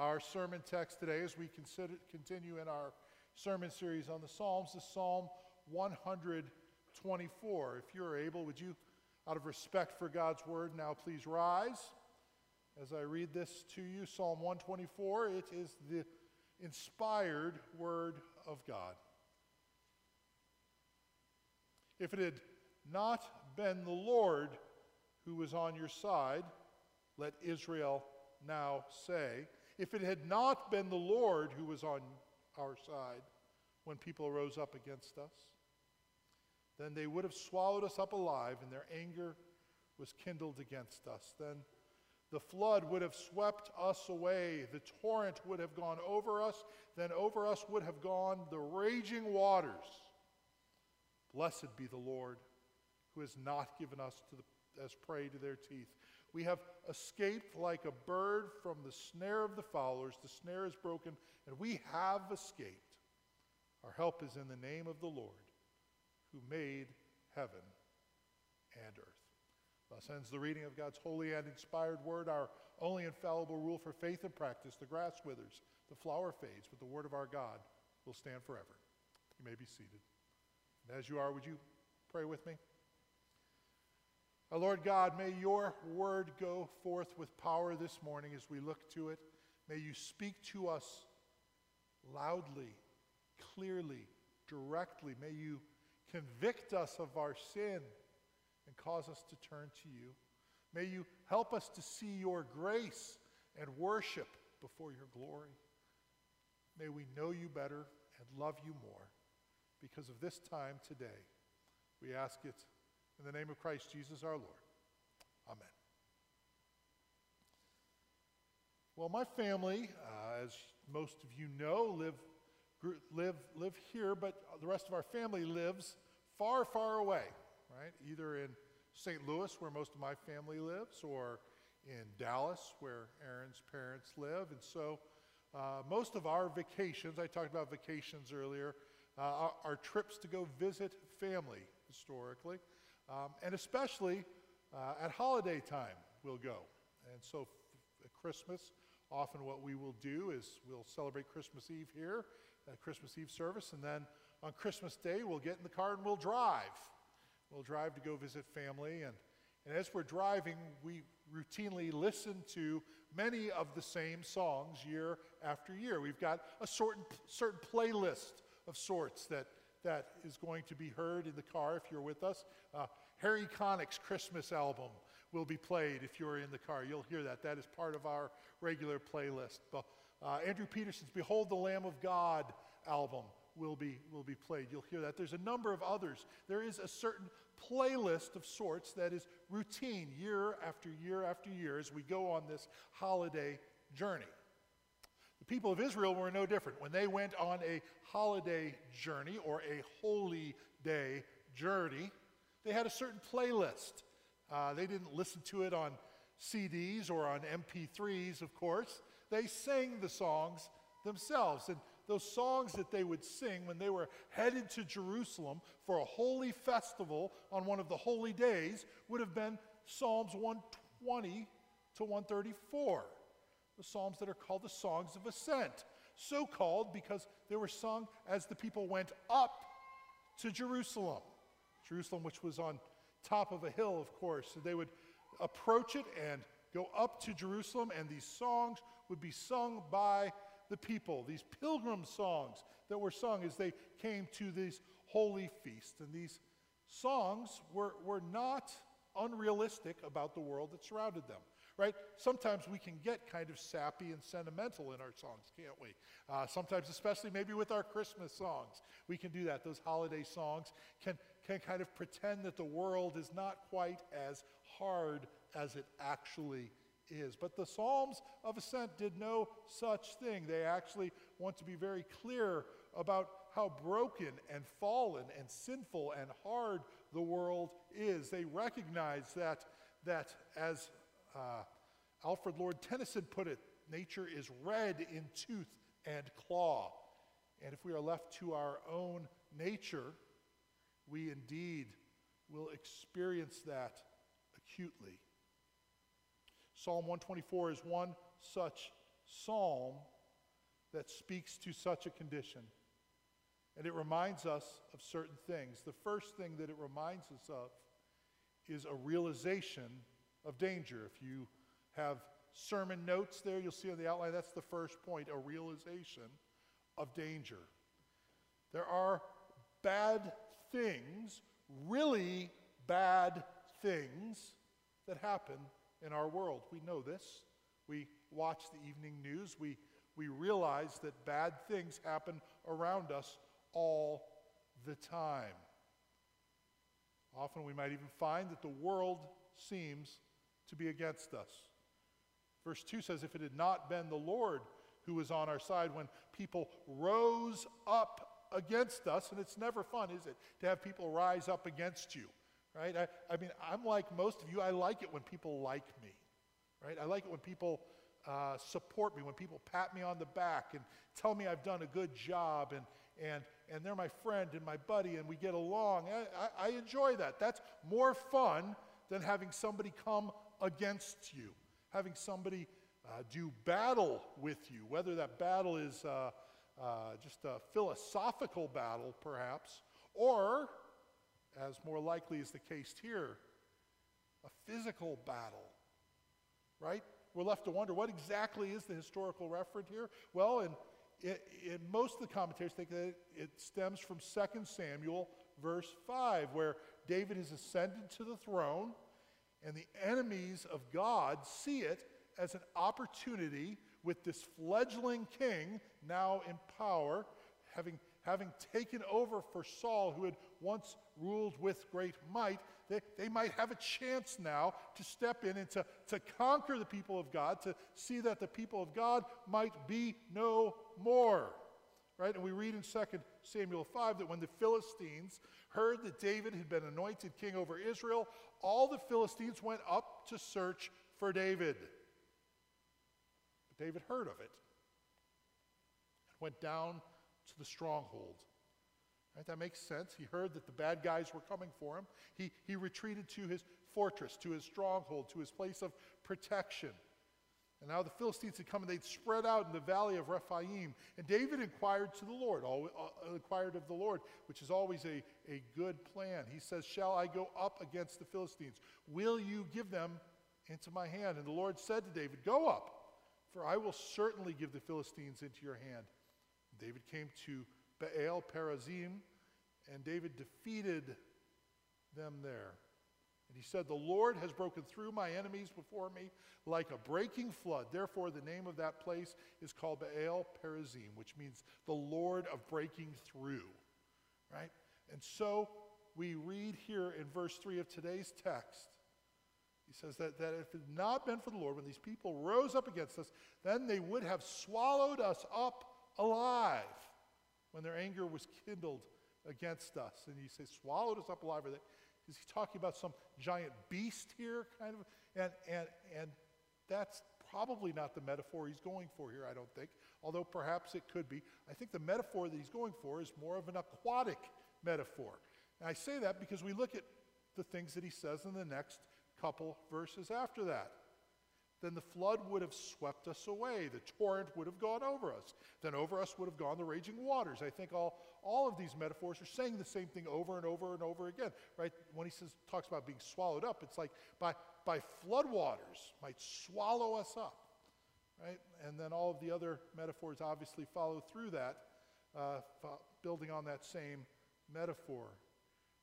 Our sermon text today, as we consider, continue in our sermon series on the Psalms, is Psalm 124. If you're able, would you, out of respect for God's word, now please rise as I read this to you? Psalm 124, it is the inspired word of God. If it had not been the Lord who was on your side, let Israel now say. If it had not been the Lord who was on our side when people rose up against us, then they would have swallowed us up alive, and their anger was kindled against us. Then the flood would have swept us away, the torrent would have gone over us, then over us would have gone the raging waters. Blessed be the Lord who has not given us the as prey to their teeth. We have escaped like a bird from the snare of the fowlers. The snare is broken, and we have escaped. Our help is in the name of the Lord, who made heaven and earth. Thus ends the reading of God's holy and inspired word, our only infallible rule for faith and practice. The grass withers, the flower fades, but the word of our God will stand forever. You may be seated. And as you are, would you pray with me? Our Lord God, may your word go forth with power this morning as we look to it. May you speak to us loudly, clearly, directly. May you convict us of our sin and cause us to turn to you. May you help us to see your grace and worship before your glory. May we know you better and love you more because of this time today. We ask it in the name of Christ Jesus our Lord. Amen. Well, my family, uh, as most of you know, live, live, live here, but the rest of our family lives far, far away, right? Either in St. Louis, where most of my family lives, or in Dallas, where Aaron's parents live. And so uh, most of our vacations, I talked about vacations earlier, uh, are, are trips to go visit family historically. Um, and especially uh, at holiday time, we'll go. And so, at Christmas, often what we will do is we'll celebrate Christmas Eve here, at Christmas Eve service, and then on Christmas Day, we'll get in the car and we'll drive. We'll drive to go visit family. And, and as we're driving, we routinely listen to many of the same songs year after year. We've got a certain, certain playlist of sorts that that is going to be heard in the car if you're with us. Uh, Harry Connick's Christmas album will be played if you're in the car. You'll hear that. That is part of our regular playlist. Uh, Andrew Peterson's Behold the Lamb of God album will be, will be played. You'll hear that. There's a number of others. There is a certain playlist of sorts that is routine year after year after year as we go on this holiday journey. People of Israel were no different. When they went on a holiday journey or a holy day journey, they had a certain playlist. Uh, they didn't listen to it on CDs or on MP3s, of course. They sang the songs themselves. And those songs that they would sing when they were headed to Jerusalem for a holy festival on one of the holy days would have been Psalms 120 to 134 the Psalms that are called the Songs of Ascent. So called because they were sung as the people went up to Jerusalem. Jerusalem, which was on top of a hill, of course. So they would approach it and go up to Jerusalem, and these songs would be sung by the people, these pilgrim songs that were sung as they came to these holy feasts. And these songs were, were not unrealistic about the world that surrounded them right? Sometimes we can get kind of sappy and sentimental in our songs, can't we? Uh, sometimes, especially maybe with our Christmas songs, we can do that. Those holiday songs can, can kind of pretend that the world is not quite as hard as it actually is. But the Psalms of Ascent did no such thing. They actually want to be very clear about how broken and fallen and sinful and hard the world is. They recognize that, that as uh, Alfred Lord Tennyson put it nature is red in tooth and claw. And if we are left to our own nature, we indeed will experience that acutely. Psalm 124 is one such psalm that speaks to such a condition. And it reminds us of certain things. The first thing that it reminds us of is a realization of danger. If you have sermon notes there, you'll see on the outline, that's the first point a realization of danger. There are bad things, really bad things, that happen in our world. We know this. We watch the evening news. We, we realize that bad things happen around us all the time. Often we might even find that the world seems to be against us. Verse 2 says, If it had not been the Lord who was on our side when people rose up against us, and it's never fun, is it, to have people rise up against you, right? I, I mean, I'm like most of you, I like it when people like me, right? I like it when people uh, support me, when people pat me on the back and tell me I've done a good job, and, and, and they're my friend and my buddy, and we get along. I, I, I enjoy that. That's more fun than having somebody come against you, having somebody uh, do battle with you, whether that battle is uh, uh, just a philosophical battle, perhaps, or, as more likely is the case here, a physical battle, right? We're left to wonder what exactly is the historical referent here? Well, in, most of the commentators think that it stems from 2 Samuel, verse 5, where David has ascended to the throne, and the enemies of God see it as an opportunity with this fledgling king now in power, having, having taken over for Saul, who had once ruled with great might, they, they might have a chance now to step in and to, to conquer the people of God, to see that the people of God might be no more. Right? And we read in 2 Samuel 5 that when the Philistines heard that David had been anointed king over Israel, all the Philistines went up to search for David. David heard of it and went down to the stronghold. Right, that makes sense. He heard that the bad guys were coming for him. He, he retreated to his fortress, to his stronghold, to his place of protection. And now the Philistines had come and they'd spread out in the valley of Rephaim. And David inquired to the Lord, uh, inquired of the Lord, which is always a, a good plan. He says, Shall I go up against the Philistines? Will you give them into my hand? And the Lord said to David, Go up. For I will certainly give the Philistines into your hand. David came to Baal Perazim, and David defeated them there. And he said, The Lord has broken through my enemies before me like a breaking flood. Therefore, the name of that place is called Baal Perazim, which means the Lord of breaking through. Right? And so we read here in verse 3 of today's text he says that, that if it had not been for the Lord, when these people rose up against us, then they would have swallowed us up alive when their anger was kindled against us. And you say, swallowed us up alive. Is he talking about some giant beast here, kind of? And, and, and that's probably not the metaphor he's going for here, I don't think, although perhaps it could be. I think the metaphor that he's going for is more of an aquatic metaphor. And I say that because we look at the things that he says in the next couple verses after that. Then the flood would have swept us away. The torrent would have gone over us. Then over us would have gone the raging waters. I think all, all of these metaphors are saying the same thing over and over and over again, right? When he says, talks about being swallowed up, it's like by, by floodwaters might swallow us up, right? And then all of the other metaphors obviously follow through that, uh, building on that same metaphor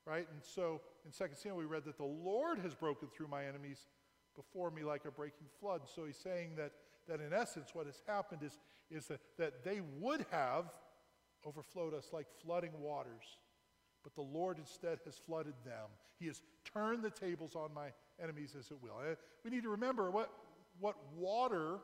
right? And so in 2 Samuel, we read that the Lord has broken through my enemies before me like a breaking flood. So he's saying that, that in essence, what has happened is, is that, that they would have overflowed us like flooding waters, but the Lord instead has flooded them. He has turned the tables on my enemies, as it will. And we need to remember what, what water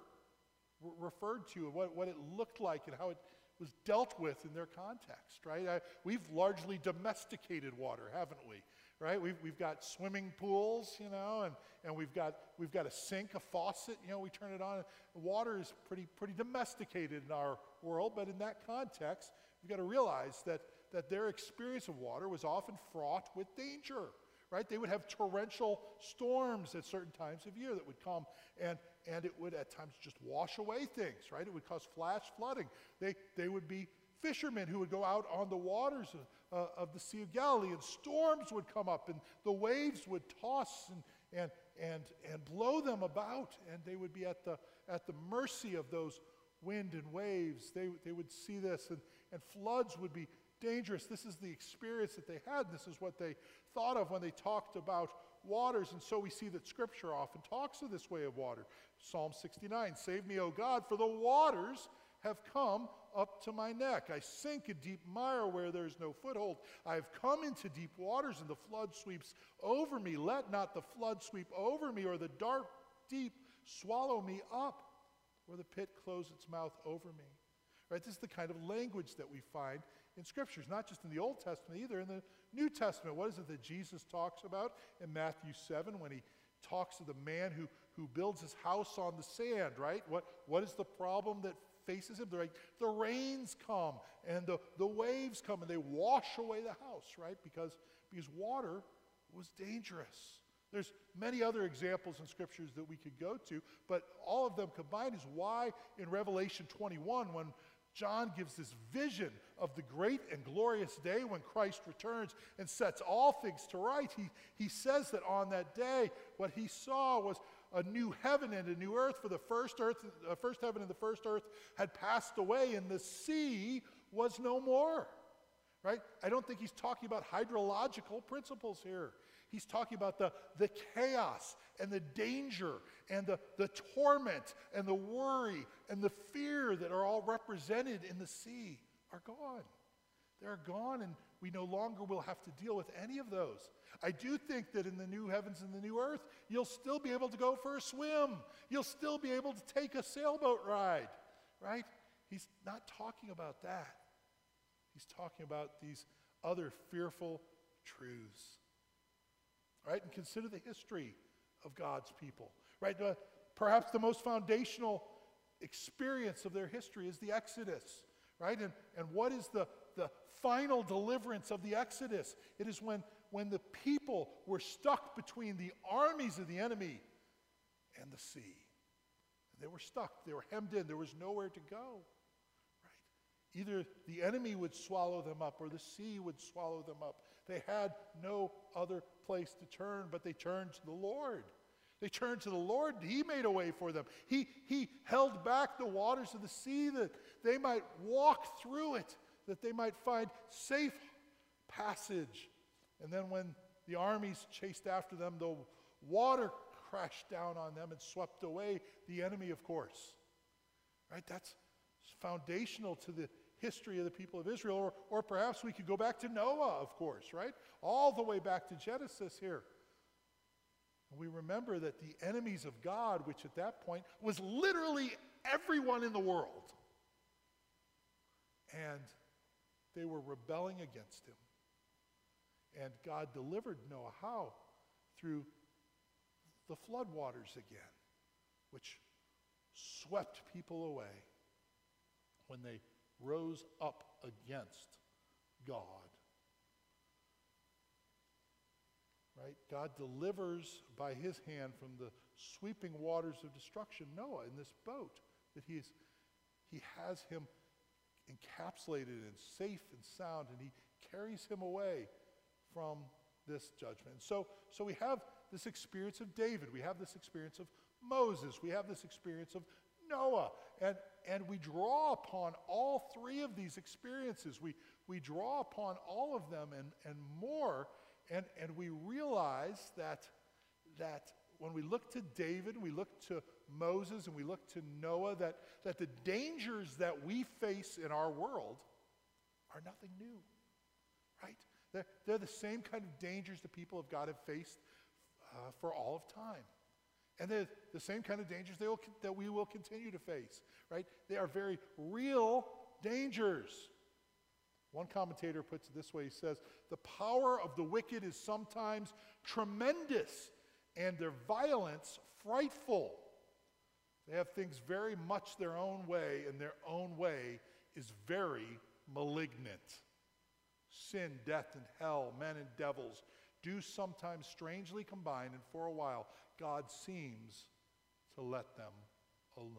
referred to, what, what it looked like, and how it was dealt with in their context, right? I, we've largely domesticated water, haven't we? Right? We've, we've got swimming pools, you know, and, and we've, got, we've got a sink, a faucet, you know, we turn it on. Water is pretty, pretty domesticated in our world, but in that context, we've got to realize that, that their experience of water was often fraught with danger right? They would have torrential storms at certain times of year that would come and, and it would at times just wash away things, right? It would cause flash flooding. They, they would be fishermen who would go out on the waters of, uh, of the Sea of Galilee, and storms would come up, and the waves would toss and, and, and, and blow them about, and they would be at the, at the mercy of those wind and waves. They, they would see this, and, and floods would be dangerous. This is the experience that they had. This is what they thought of when they talked about waters. And so we see that Scripture often talks of this way of water. Psalm 69 Save me, O God, for the waters have come up to my neck. I sink in deep mire where there is no foothold. I have come into deep waters, and the flood sweeps over me. Let not the flood sweep over me, or the dark deep swallow me up, or the pit close its mouth over me. Right? This is the kind of language that we find in scriptures, not just in the Old Testament either, in the New Testament. What is it that Jesus talks about in Matthew 7 when he talks to the man who, who builds his house on the sand, right? What, what is the problem that faces him? They're Like, the rains come and the, the waves come and they wash away the house, right? Because, because water was dangerous. There's many other examples in scriptures that we could go to, but all of them combined is why in Revelation 21, when John gives this vision of the great and glorious day when Christ returns and sets all things to right. He, he says that on that day, what he saw was a new heaven and a new earth, for the first earth, uh, first heaven and the first earth had passed away, and the sea was no more. Right? I don't think he's talking about hydrological principles here. He's talking about the, the chaos and the danger and the, the torment and the worry and the fear that are all represented in the sea are gone. They're gone, and we no longer will have to deal with any of those. I do think that in the new heavens and the new earth, you'll still be able to go for a swim. You'll still be able to take a sailboat ride, right? He's not talking about that. He's talking about these other fearful truths right? And consider the history of God's people, right? Perhaps the most foundational experience of their history is the Exodus, right? And, and what is the, the final deliverance of the Exodus? It is when, when the people were stuck between the armies of the enemy and the sea. They were stuck, they were hemmed in, there was nowhere to go. Right? Either the enemy would swallow them up or the sea would swallow them up. They had no other place to turn, but they turned to the Lord. They turned to the Lord. He made a way for them. He, he held back the waters of the sea that they might walk through it, that they might find safe passage. And then when the armies chased after them, the water crashed down on them and swept away the enemy, of course. Right? That's foundational to the history of the people of Israel. Or, or perhaps we could go back to Noah, of course, right? All the way back to Genesis here. And we remember that the enemies of God, which at that point was literally everyone in the world, and they were rebelling against him. And God delivered Noah how? Through the floodwaters again, which swept people away when they rose up against God. Right? God delivers by his hand from the sweeping waters of destruction Noah in this boat that he's, he has him encapsulated and safe and sound, and he carries him away from this judgment. So, so we have this experience of David, we have this experience of Moses, we have this experience of Noah. And, and we draw upon all three of these experiences. We, we draw upon all of them and, and more. And, and we realize that, that when we look to David, we look to Moses, and we look to Noah, that, that the dangers that we face in our world are nothing new, right? They're, they're the same kind of dangers the people of God have faced uh, for all of time. And they're the same kind of dangers will, that we will continue to face, right? They are very real dangers. One commentator puts it this way he says, The power of the wicked is sometimes tremendous and their violence frightful. They have things very much their own way, and their own way is very malignant. Sin, death, and hell, men and devils do sometimes strangely combine, and for a while, God seems to let them alone.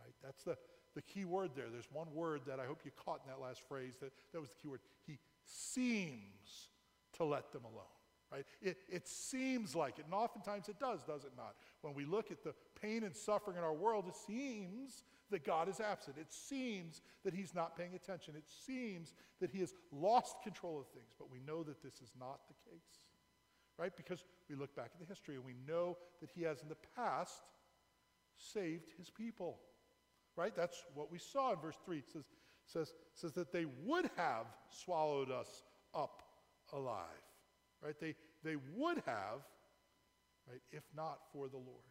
Right? That's the, the key word there. There's one word that I hope you caught in that last phrase. That, that was the key word. He seems to let them alone. Right? It, it seems like it, and oftentimes it does, does it not? When we look at the pain and suffering in our world, it seems that God is absent. It seems that He's not paying attention. It seems that He has lost control of things, but we know that this is not the case. Right? Because we look back at the history and we know that He has in the past saved His people. Right? That's what we saw in verse 3. It says, says, says that they would have swallowed us up alive. Right? They, they would have, right, if not for the Lord.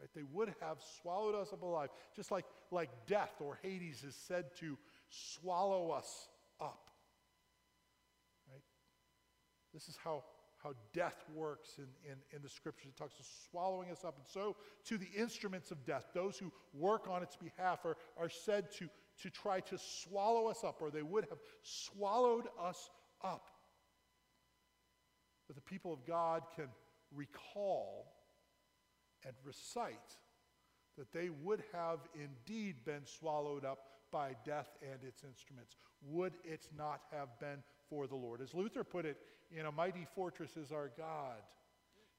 Right? They would have swallowed us up alive, just like, like death or Hades is said to swallow us up. Right? This is how, how death works in, in, in the scriptures. It talks of swallowing us up. And so, to the instruments of death, those who work on its behalf are, are said to, to try to swallow us up, or they would have swallowed us up. But the people of God can recall and recite that they would have indeed been swallowed up by death and its instruments. Would it not have been for the Lord? As Luther put it, in a mighty fortress is our God.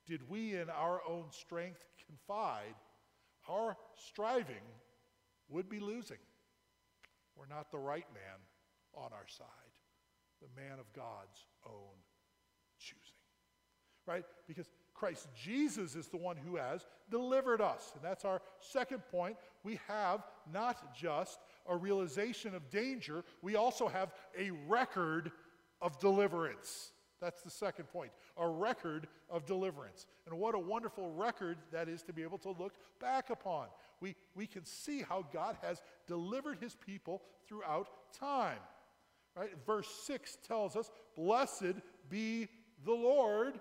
Did we in our own strength confide, our striving would be losing. We're not the right man on our side, the man of God's own choosing. Right? Because Christ Jesus is the one who has delivered us. And that's our second point. We have not just a realization of danger, we also have a record of deliverance. That's the second point a record of deliverance. And what a wonderful record that is to be able to look back upon. We, we can see how God has delivered his people throughout time. Right? Verse 6 tells us, Blessed be the Lord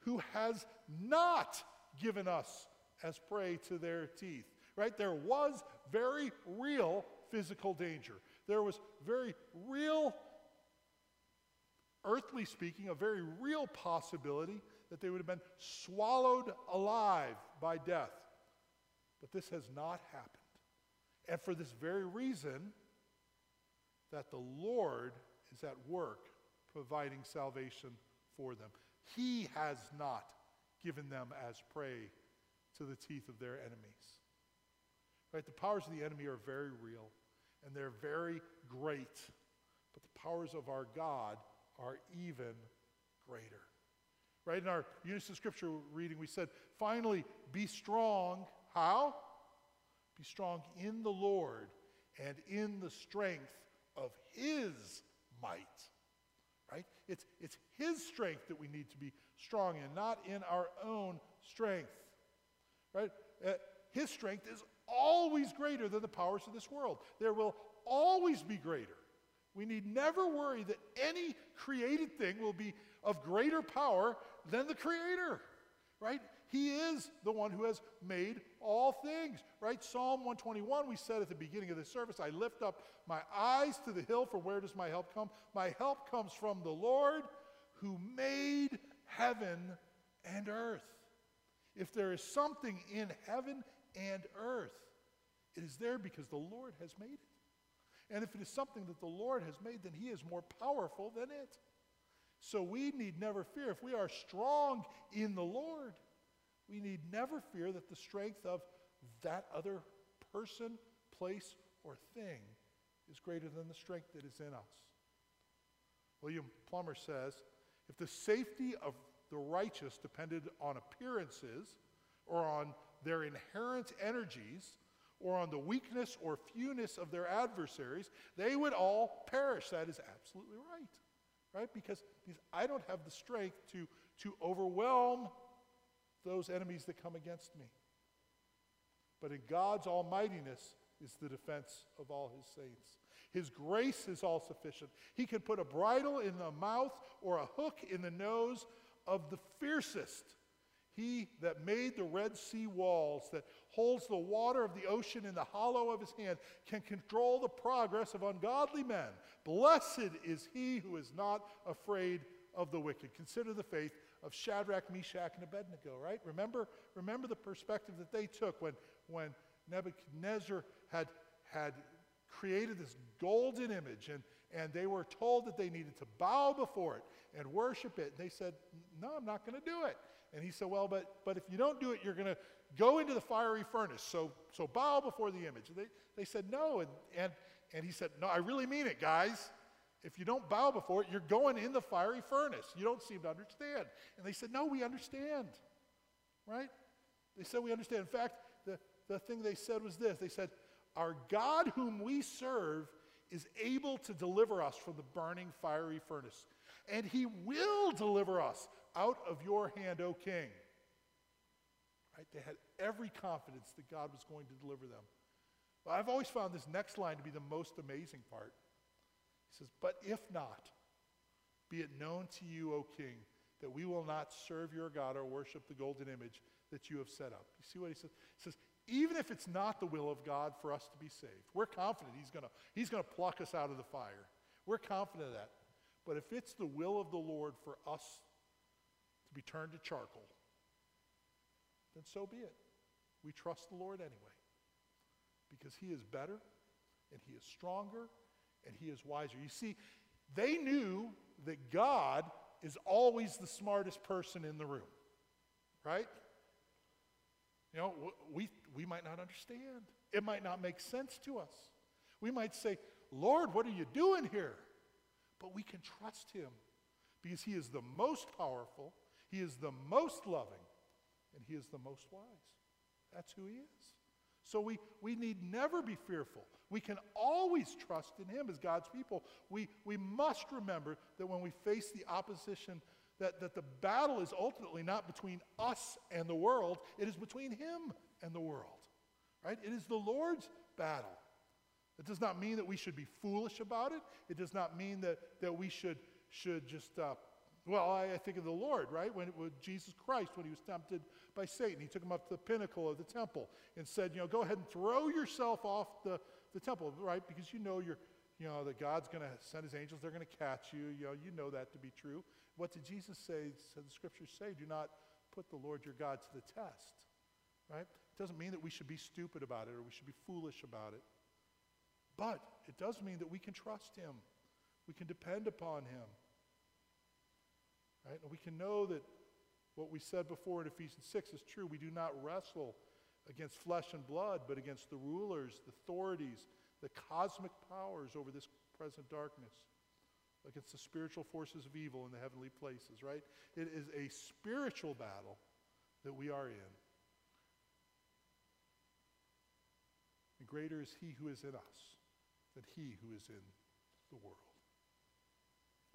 who has not given us as prey to their teeth. Right? There was very real physical danger. There was very real, earthly speaking, a very real possibility that they would have been swallowed alive by death. But this has not happened. And for this very reason, that the Lord is at work providing salvation for them. He has not given them as prey to the teeth of their enemies. Right? The powers of the enemy are very real and they're very great, but the powers of our God are even greater. Right? In our unison scripture reading, we said, finally, be strong. How? Be strong in the Lord and in the strength of his might. Right? It's, it's his strength that we need to be strong in, not in our own strength. Right? Uh, his strength is always greater than the powers of this world. There will always be greater. We need never worry that any created thing will be of greater power than the Creator, right? He is the one who has made all things, right? Psalm 121, we said at the beginning of the service, I lift up my eyes to the hill, for where does my help come? My help comes from the Lord who made heaven and earth. If there is something in heaven and earth, it is there because the Lord has made it. And if it is something that the Lord has made, then He is more powerful than it. So we need never fear. If we are strong in the Lord, we need never fear that the strength of that other person, place, or thing is greater than the strength that is in us. William Plumer says if the safety of the righteous depended on appearances or on their inherent energies or on the weakness or fewness of their adversaries, they would all perish. That is absolutely right. Right? Because, because I don't have the strength to, to overwhelm those enemies that come against me. But in God's almightiness is the defense of all his saints. His grace is all sufficient. He can put a bridle in the mouth or a hook in the nose of the fiercest. He that made the Red Sea walls, that holds the water of the ocean in the hollow of his hand, can control the progress of ungodly men. Blessed is he who is not afraid of the wicked. Consider the faith of Shadrach, Meshach, and Abednego, right? Remember, remember the perspective that they took when, when Nebuchadnezzar had, had created this golden image and, and they were told that they needed to bow before it and worship it. They said, No, I'm not going to do it. And he said, Well, but, but if you don't do it, you're going to go into the fiery furnace. So, so bow before the image. They, they said, No. And, and, and he said, No, I really mean it, guys. If you don't bow before it, you're going in the fiery furnace. You don't seem to understand. And they said, No, we understand. Right? They said, We understand. In fact, the, the thing they said was this they said, Our God, whom we serve, is able to deliver us from the burning fiery furnace, and he will deliver us out of your hand, O king. Right? They had every confidence that God was going to deliver them. But I've always found this next line to be the most amazing part. He says, But if not, be it known to you, O king, that we will not serve your God or worship the golden image that you have set up. You see what he says? He says, even if it's not the will of God for us to be saved, we're confident He's going he's going to pluck us out of the fire. We're confident of that. But if it's the will of the Lord for us to be turned to charcoal, then so be it. We trust the Lord anyway because He is better and He is stronger and He is wiser. You see, they knew that God is always the smartest person in the room, right? You know, we, we might not understand. It might not make sense to us. We might say, Lord, what are you doing here? But we can trust him because he is the most powerful, he is the most loving, and he is the most wise. That's who he is. So we, we need never be fearful. We can always trust in him as God's people. We, we must remember that when we face the opposition that, that the battle is ultimately not between us and the world, it is between him and the world. Right? It is the Lord's battle. It does not mean that we should be foolish about it. It does not mean that, that we should, should just, uh, well, I, I, think of the Lord, right? When it was Jesus Christ, when he was tempted by Satan, he took him up to the pinnacle of the temple and said, you know, go ahead and throw yourself off the, the temple, right? Because you know you're, you know, that God's going to send his angels, they're going to catch you. You know, you know that to be true. What did Jesus say? Said the scriptures say, do not put the Lord your God to the test. Right? It doesn't mean that we should be stupid about it or we should be foolish about it. But it does mean that we can trust him. We can depend upon him. Right? And we can know that what we said before in Ephesians 6 is true. We do not wrestle against flesh and blood, but against the rulers, the authorities, the cosmic powers over this present darkness against the spiritual forces of evil in the heavenly places, right? It is a spiritual battle that we are in. And greater is he who is in us than he who is in the world.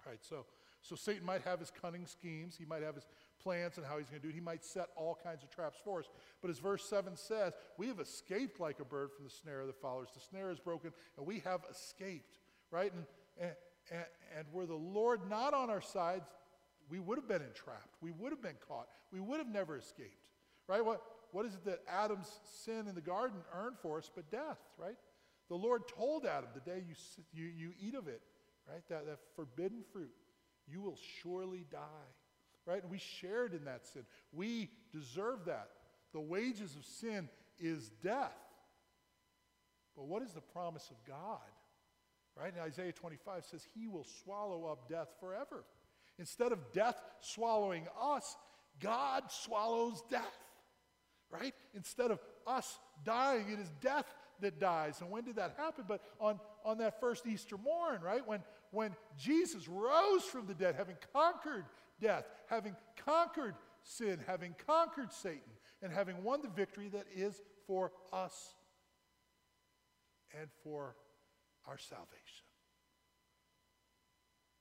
All right, so, so Satan might have his cunning schemes. He might have his plans and how he's going to do it. He might set all kinds of traps for us. But as verse 7 says, we have escaped like a bird from the snare that follows. The snare is broken, and we have escaped, right? And, and, and, and were the Lord not on our side, we would have been entrapped. We would have been caught. We would have never escaped. Right? What, what is it that Adam's sin in the garden earned for us but death, right? The Lord told Adam, the day you, you, you eat of it, right, that, that forbidden fruit, you will surely die. Right? We shared in that sin. We deserve that. The wages of sin is death. But what is the promise of God? Right? Isaiah 25 says, He will swallow up death forever. Instead of death swallowing us, God swallows death. Right? Instead of us dying, it is death that dies. And when did that happen? But on, on that first Easter morn, right? When, when Jesus rose from the dead, having conquered death, having conquered sin, having conquered Satan, and having won the victory that is for us and for our salvation.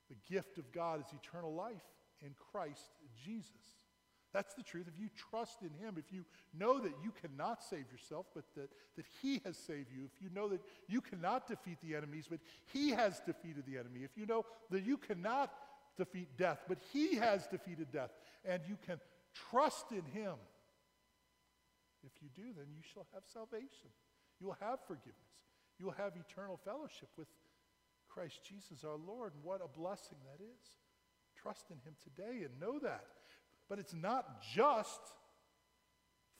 The gift of God is eternal life in Christ Jesus. That's the truth. If you trust in Him, if you know that you cannot save yourself, but that, that He has saved you, if you know that you cannot defeat the enemies, but He has defeated the enemy, if you know that you cannot defeat death, but He has defeated death, and you can trust in Him, if you do, then you shall have salvation. You will have forgiveness. You will have eternal fellowship with Christ Jesus our Lord. And what a blessing that is. Trust in Him today and know that. But it's not just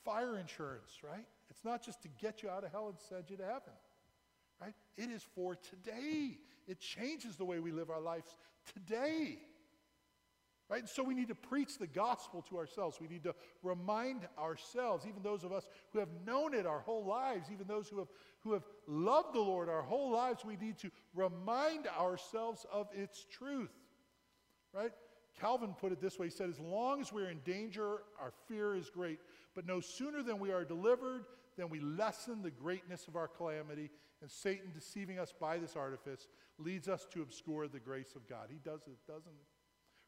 fire insurance, right? It's not just to get you out of hell and send you to heaven, right? It is for today. It changes the way we live our lives today. Right? And so we need to preach the gospel to ourselves. We need to remind ourselves, even those of us who have known it our whole lives, even those who have, who have loved the Lord our whole lives, we need to remind ourselves of its truth. Right? Calvin put it this way He said, As long as we're in danger, our fear is great. But no sooner than we are delivered, than we lessen the greatness of our calamity, and Satan, deceiving us by this artifice, leads us to obscure the grace of God. He does it, doesn't it?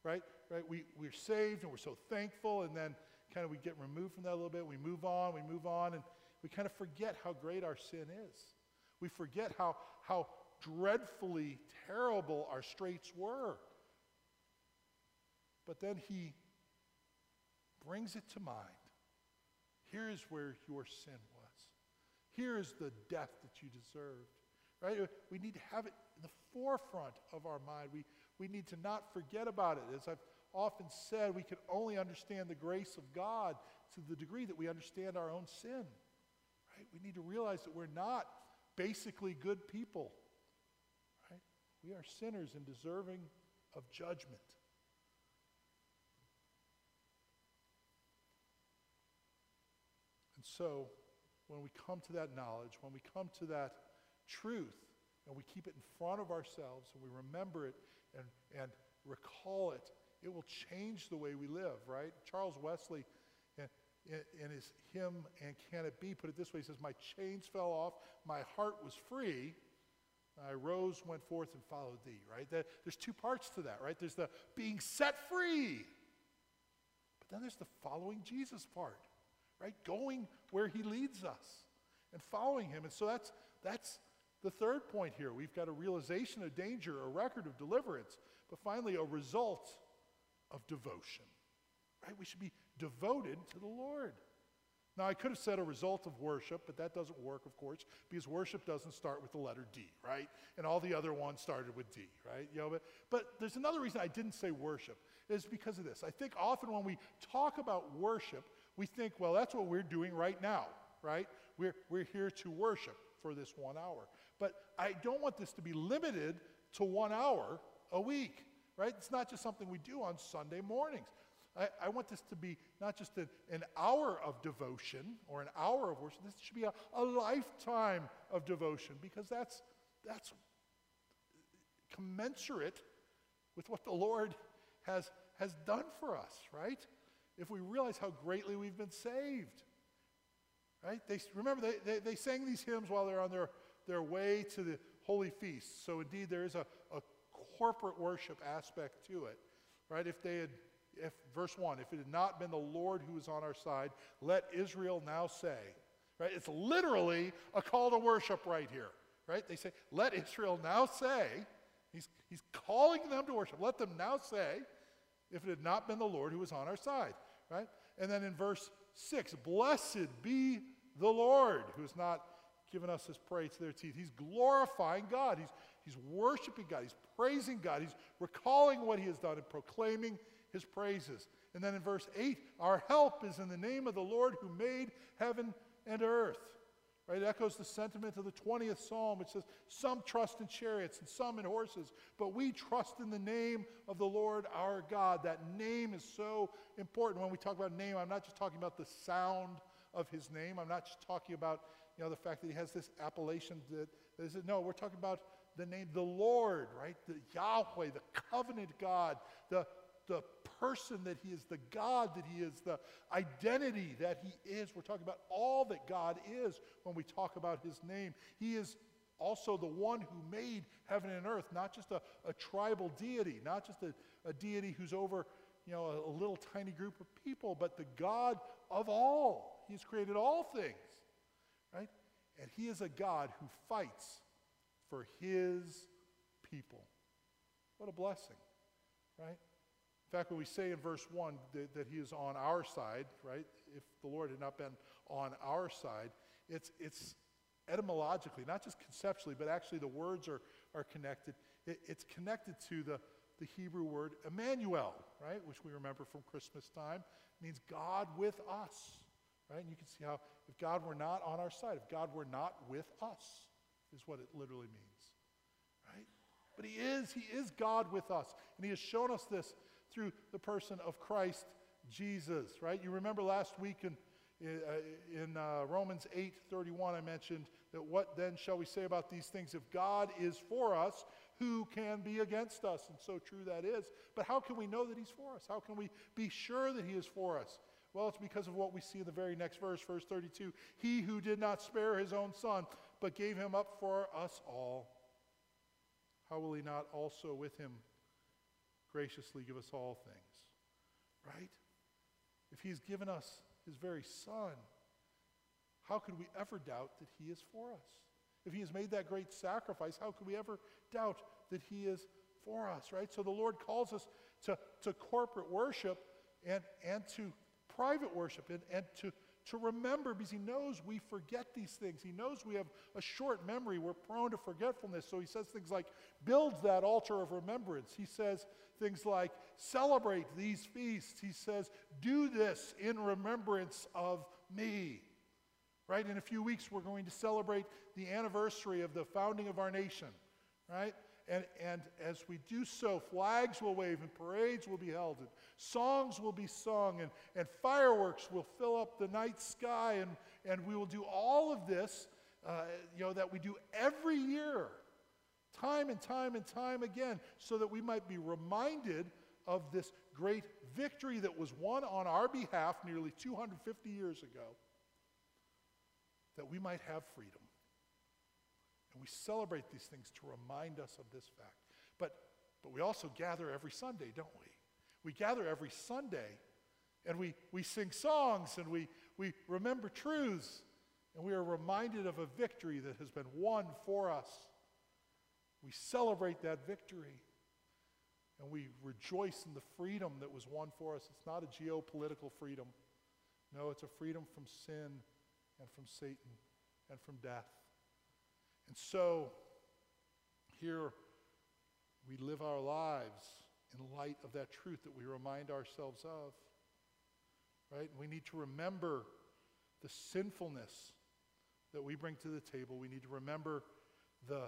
right? Right? We, we're saved and we're so thankful, and then kind of we get removed from that a little bit. We move on, we move on, and we kind of forget how great our sin is. We forget how, how dreadfully terrible our straits were. But then he brings it to mind. Here is where your sin was. Here is the death that you deserved. Right? We need to have it in the forefront of our mind. We, we need to not forget about it. As I've often said, we can only understand the grace of God to the degree that we understand our own sin. Right? We need to realize that we're not basically good people. Right? We are sinners and deserving of judgment. And so, when we come to that knowledge, when we come to that truth, and we keep it in front of ourselves and we remember it and, and recall it, it will change the way we live, right? Charles Wesley, in, in, his hymn, And Can It Be, put it this way He says, My chains fell off, my heart was free. I rose, went forth, and followed thee, right? That, there's two parts to that, right? There's the being set free, but then there's the following Jesus part, right? Going where he leads us and following him. And so that's, that's the third point here we've got a realization of danger, a record of deliverance, but finally, a result of devotion. Right? We should be devoted to the Lord. Now, I could have said a result of worship, but that doesn't work, of course, because worship doesn't start with the letter D, right? And all the other ones started with D, right? You know, but, but there's another reason I didn't say worship, is because of this. I think often when we talk about worship, we think, well, that's what we're doing right now, right? We're, we're here to worship for this one hour. But I don't want this to be limited to one hour a week, right? It's not just something we do on Sunday mornings. I, I want this to be not just an, an, hour of devotion or an hour of worship. This should be a, a lifetime of devotion because that's, that's commensurate with what the Lord has, has done for us, right? If we realize how greatly we've been saved, right? They, remember, they, they, they sang these hymns while they're on their their way to the holy feast. So indeed, there is a, a corporate worship aspect to it, right? If they had, if verse one, if it had not been the Lord who was on our side, let Israel now say, right? It's literally a call to worship right here, right? They say, let Israel now say. He's, he's calling them to worship. Let them now say, if it had not been the Lord who was on our side, right? And then in verse 6, blessed be the Lord who is not given us his prey to their teeth. He's glorifying God. He's, he's worshiping God. He's praising God. He's recalling what he has done and proclaiming his praises. And then in verse 8, our help is in the name of the Lord who made heaven and earth. Right? It echoes the sentiment of the 20th Psalm, which says, Some trust in chariots and some in horses, but we trust in the name of the Lord our God. That name is so important. When we talk about name, I'm not just talking about the sound of his name. I'm not just talking about you know, the fact that he has this appellation that, that is, no, we're talking about the name, the Lord, right? The Yahweh, the covenant God, the, the person that he is, the God that he is, the identity that he is. We're talking about all that God is when we talk about his name. He is also the one who made heaven and earth, not just a, a tribal deity, not just a, a deity who's over you know, a, a little tiny group of people, but the God of all. He's created all things. Right? And he is a God who fights for his people. What a blessing, right? In fact, when we say in verse 1 that, that, he is on our side, right? If the Lord had not been on our side, it's, it's etymologically, not just conceptually, but actually the words are, are connected. It, it's connected to the, the Hebrew word Emmanuel, right, which we remember from Christmas time, it means God with us, right? And you can see how if God were not on our side, if God were not with us, is what it literally means, right? But He is, He is God with us, and He has shown us this through the person of Christ Jesus, right? You remember last week in in uh, Romans 8:31 I mentioned that what then shall we say about these things? If God is for us who can be against us? And so true that is. But how can we know that he's for us? How can we be sure that he is for us? Well it's because of what we see in the very next verse verse 32 he who did not spare his own son but gave him up for us all how will he not also with him graciously give us all things right if he's given us his very Son, how could we ever doubt that he is for us? If he has made that great sacrifice, how could we ever doubt that he is for us, right? So the Lord calls us to, to corporate worship and, and to private worship and, and to, to remember because he knows we forget these things. He knows we have a short memory. We're prone to forgetfulness. So he says things like, build that altar of remembrance. He says things like, celebrate these feasts. He says, do this in remembrance of me. Right? In a few weeks, we're going to celebrate the anniversary of the founding of our nation. Right? And, and as we do so, flags will wave and parades will be held and songs will be sung and, and fireworks will fill up the night sky. And, and we will do all of this, uh, you know, that we do every year, time and time and time again, so that we might be reminded of this great victory that was won on our behalf nearly 250 years ago, that we might have freedom. And we celebrate these things to remind us of this fact. But, but we also gather every Sunday, don't we? We gather every Sunday and we, we sing songs and we, we remember truths and we are reminded of a victory that has been won for us. We celebrate that victory and we rejoice in the freedom that was won for us. It's not a geopolitical freedom. No, it's a freedom from sin and from Satan and from death. And so, here we live our lives in light of that truth that we remind ourselves of. Right? We need to remember the sinfulness that we bring to the table. We need to remember the,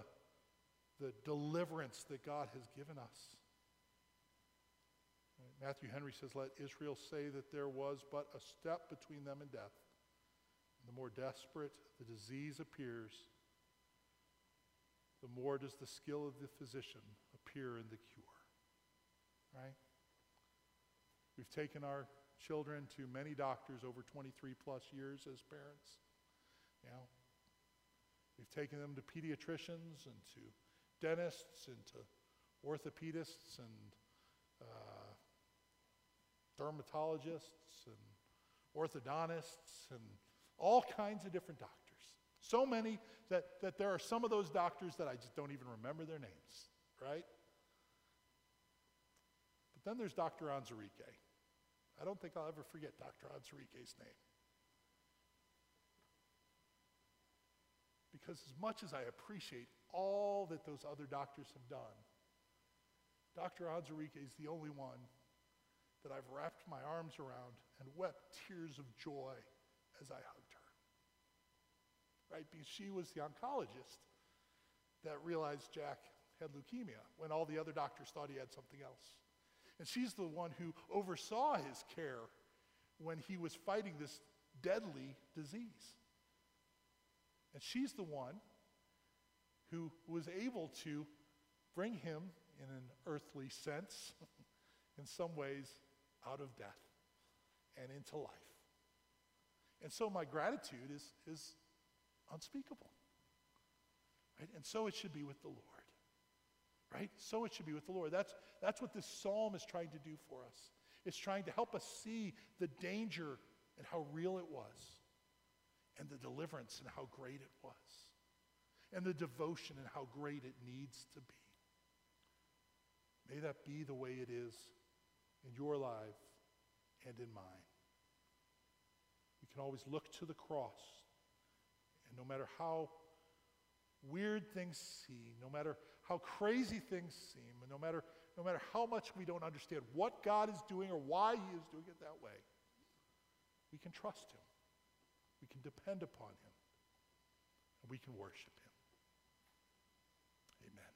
the deliverance that God has given us. Right? Matthew Henry says, Let Israel say that there was but a step between them and death. And the more desperate the disease appears, the more does the skill of the physician appear in the cure. Right? We've taken our children to many doctors over 23 plus years as parents. You know, we've taken them to pediatricians and to dentists and to orthopedists and uh, dermatologists and orthodontists and all kinds of different doctors. So many that, that there are some of those doctors that I just don't even remember their names, right? But then there's Dr. Anzarike. I don't think I'll ever forget Dr. Anzarike's name. Because as much as I appreciate all that those other doctors have done, Dr. Anzarike is the only one that I've wrapped my arms around and wept tears of joy as I hugged right? Because she was the oncologist that realized Jack had leukemia when all the other doctors thought he had something else. And she's the one who oversaw his care when he was fighting this deadly disease. And she's the one who was able to bring him, in an earthly sense, in some ways, out of death and into life. And so my gratitude is, is unspeakable. Right? And so it should be with the Lord. Right? So it should be with the Lord. That's, that's what this psalm is trying to do for us. It's trying to help us see the danger and how real it was, and the deliverance and how great it was, and the devotion and how great it needs to be. May that be the way it is in your life and in mine. We can always look to the cross and no matter how weird things seem, no matter how crazy things seem, and no matter, no matter how much we don't understand what God is doing or why He is doing it that way, we can trust Him. We can depend upon Him. And we can worship Him. Amen.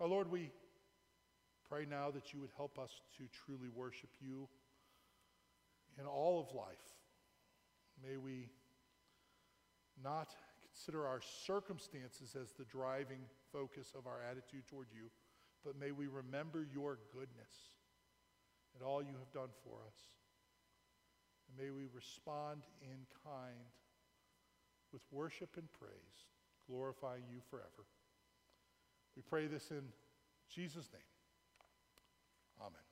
Our Lord, we pray now that you would help us to truly worship you in all of life. May we not consider our circumstances as the driving focus of our attitude toward you, but may we remember your goodness and all you have done for us. And may we respond in kind with worship and praise, glorifying you forever. We pray this in Jesus' name. Amen.